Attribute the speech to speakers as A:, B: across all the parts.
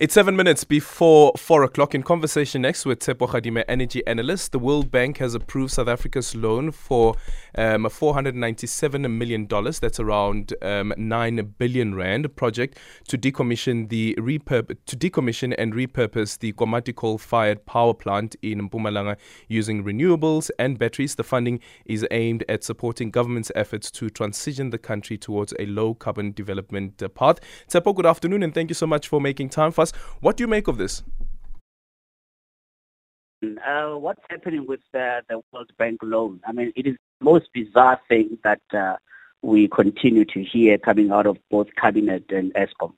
A: It's seven minutes before four o'clock. In conversation next with Tshepo Kgadima, energy analyst, the World Bank has approved South Africa's loan for um, $497 million. That's around um, 9 billion rand project to decommission the repurp- to decommission and repurpose the Komati coal-fired power plant in Mpumalanga using renewables and batteries. The funding is aimed at supporting government's efforts to transition the country towards a low-carbon development uh, path. Tshepo, good afternoon, and thank you so much for making time for us. What do you make of this?
B: Uh, what's happening with the, the World Bank loan? I mean, it is the most bizarre thing that uh, we continue to hear coming out of both cabinet and Eskom.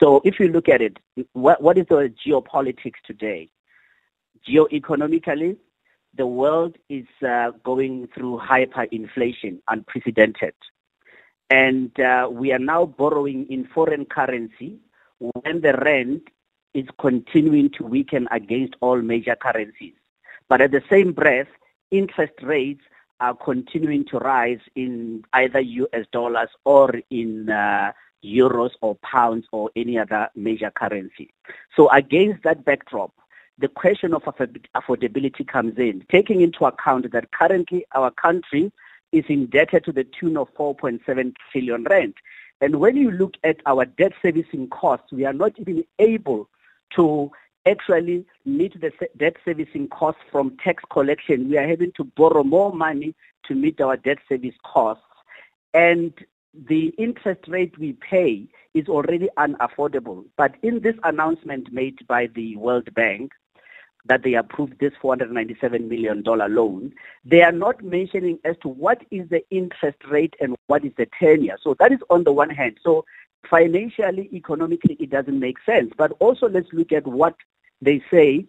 B: So, if you look at it, what, what is the geopolitics today? Geoeconomically, the world is uh, going through hyperinflation, unprecedented. And uh, we are now borrowing in foreign currency when the rand is continuing to weaken against all major currencies. But at the same breath, interest rates are continuing to rise in either US dollars or in uh, euros or pounds or any other major currency. So against that backdrop, the question of affordability comes in, taking into account that currently our country is indebted to the tune of 4.7 trillion rand. And when you look at our debt servicing costs, we are not even able to actually meet the debt servicing costs from tax collection. We are having to borrow more money to meet our debt service costs. And the interest rate we pay is already unaffordable. But in this announcement made by the World Bank, that they approved this $497 million loan, they are not mentioning as to what is the interest rate and what is the tenure. So that is on the one hand. So financially, economically, it doesn't make sense. But also let's look at what they say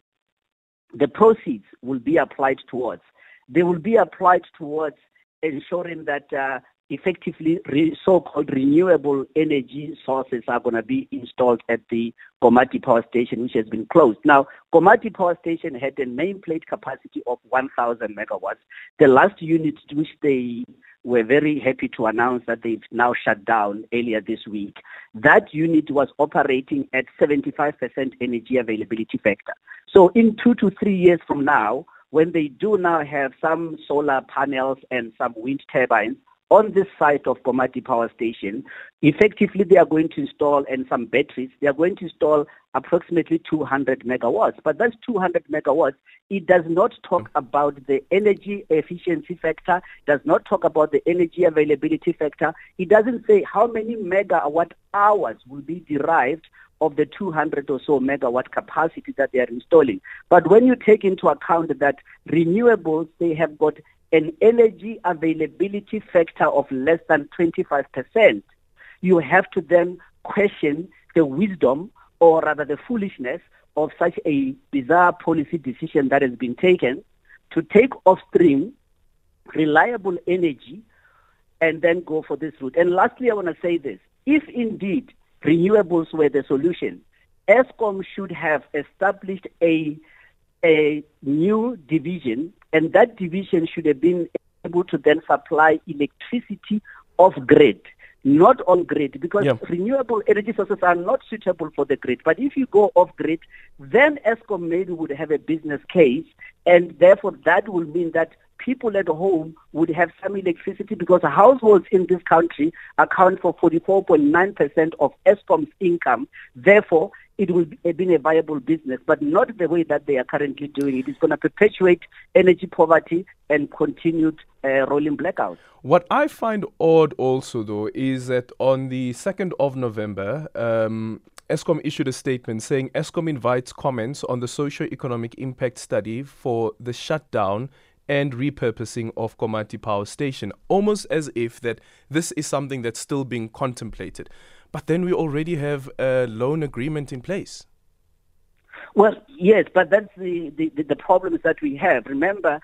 B: the proceeds will be applied towards. They will be applied towards ensuring that uh, effectively re- so-called renewable energy sources are going to be installed at the Komati power station, which has been closed. Now, Komati power station had a nameplate capacity of 1,000 megawatts. The last unit, which they were very happy to announce that they've now shut down earlier this week, that unit was operating at 75% energy availability factor. So, in two to three years from now, when they do now have some solar panels and some wind turbines on this site of Komati Power Station, effectively they are going to install and some batteries. They are going to install approximately 200 megawatts. But that's 200 megawatts. It does not talk about the energy efficiency factor. Does not talk about the energy availability factor. It doesn't say how many megawatt hours will be derived of the 200 or so megawatt capacity that they are installing. But when you take into account that renewables, they have got an energy availability factor of less than 25%, you have to then question the wisdom or rather the foolishness of such a bizarre policy decision that has been taken to take off stream reliable energy and then go for this route. And lastly, I want to say this. If indeed renewables were the solution, Eskom should have established a, a new division and that division should have been able to then supply electricity off grid, not on grid, because yeah. renewable energy sources are not suitable for the grid. But if you go off grid, then Eskom maybe would have a business case, and therefore that will mean that people at home would have some electricity because households in this country account for 44.9% of Eskom's income. Therefore, it will been a viable business, but not the way that they are currently doing it. It's going to perpetuate energy poverty and continued uh, rolling blackouts.
A: What I find odd also, though, is that on the 2nd of November, um, Eskom issued a statement saying Eskom invites comments on the socio-economic impact study for the shutdown and repurposing of Komati Power Station, almost as if that this is something that's still being contemplated. But then we already have a loan agreement in place.
B: Well, yes, but that's the, the, the problems that we have. Remember,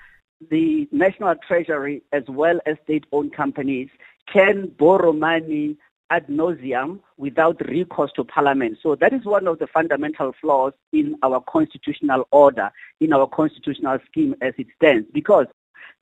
B: the National Treasury as well as state-owned companies can borrow money ad nauseum without recourse to parliament. So that is one of the fundamental flaws in our constitutional order, in our constitutional scheme as it stands, because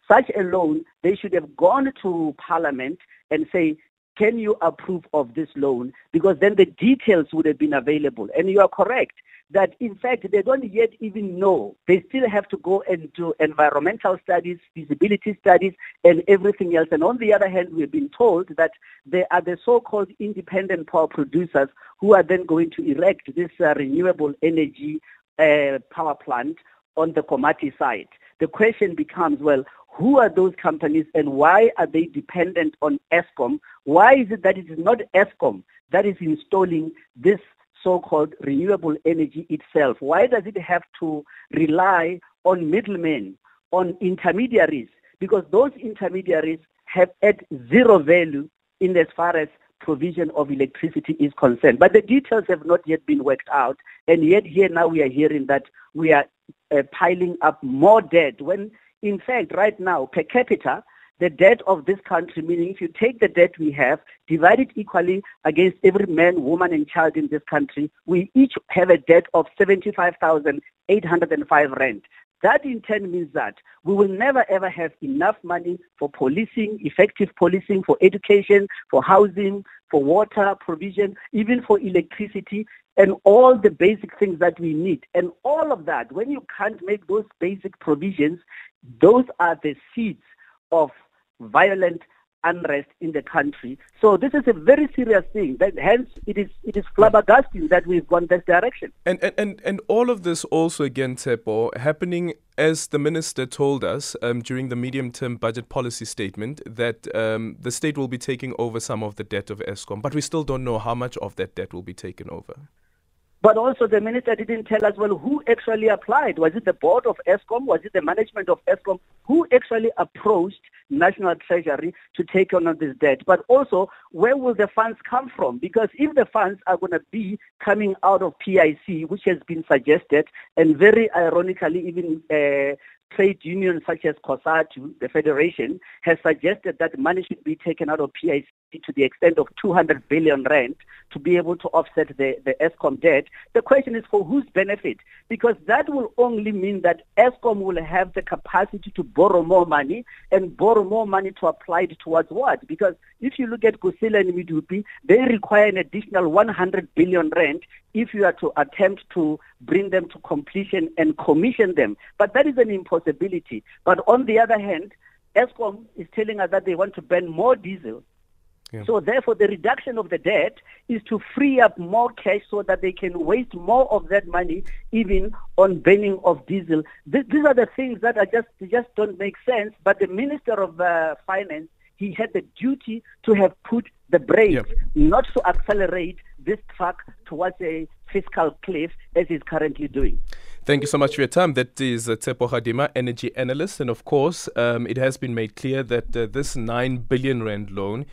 B: such a loan, they should have gone to parliament and say, can you approve of this loan? Because then the details would have been available. And you are correct that in fact they don't yet even know. They still have to go and do environmental studies, feasibility studies, and everything else. And on the other hand, we've been told that there are the so-called independent power producers who are then going to erect this uh, renewable energy uh, power plant on the Komati site. The question becomes, well, who are those companies and why are they dependent on Eskom? Why is it that it is not Eskom that is installing this so-called renewable energy itself? Why does it have to rely on middlemen, on intermediaries? Because those intermediaries have at zero value in as far as provision of electricity is concerned. But the details have not yet been worked out. And yet here now we are hearing that we are uh, piling up more debt when in fact right now per capita the debt of this country, meaning if you take the debt we have, divide it equally against every man, woman, and child in this country, we each have a debt of 75,805 rand. That in turn means that we will never ever have enough money for policing, effective policing, for education, for housing, for water provision, even for electricity, and all the basic things that we need. And all of that, when you can't make those basic provisions, those are the seeds of violent unrest in the country. So this is a very serious thing. That hence it is it is flabbergasting that we've gone this direction.
A: And and and, and all of this also again, Tshepo, happening as the minister told us um, during the medium-term budget policy statement that um, the state will be taking over some of the debt of Eskom, but we still don't know how much of that debt will be taken over.
B: But also the minister didn't tell us, well, who actually applied? Was it the board of Eskom? Was it the management of Eskom? Who actually approached National Treasury to take on this debt? But also, where will the funds come from? Because if the funds are going to be coming out of PIC, which has been suggested, and very ironically, even uh, trade unions such as COSATU, the federation, has suggested that money should be taken out of PIC to the extent of 200 billion rand to be able to offset the, the Eskom debt. The question is for whose benefit? Because that will only mean that Eskom will have the capacity to borrow more money and borrow more money to apply it towards what? Because if you look at Kusile and Medupi, they require an additional 100 billion rand if you are to attempt to bring them to completion and commission them. But that is an impossibility. But on the other hand, Eskom is telling us that they want to burn more diesel yeah. So therefore, the reduction of the debt is to free up more cash so that they can waste more of that money even on burning of diesel. Th- these are the things that are just just don't make sense. But the Minister of uh, Finance, he had the duty to have put the brakes, yep. not to accelerate this truck towards a fiscal cliff as he's currently doing.
A: Thank you so much for your time. That is uh, Tshepo Kgadima, energy analyst. And of course, um, it has been made clear that uh, this 9 billion rand loan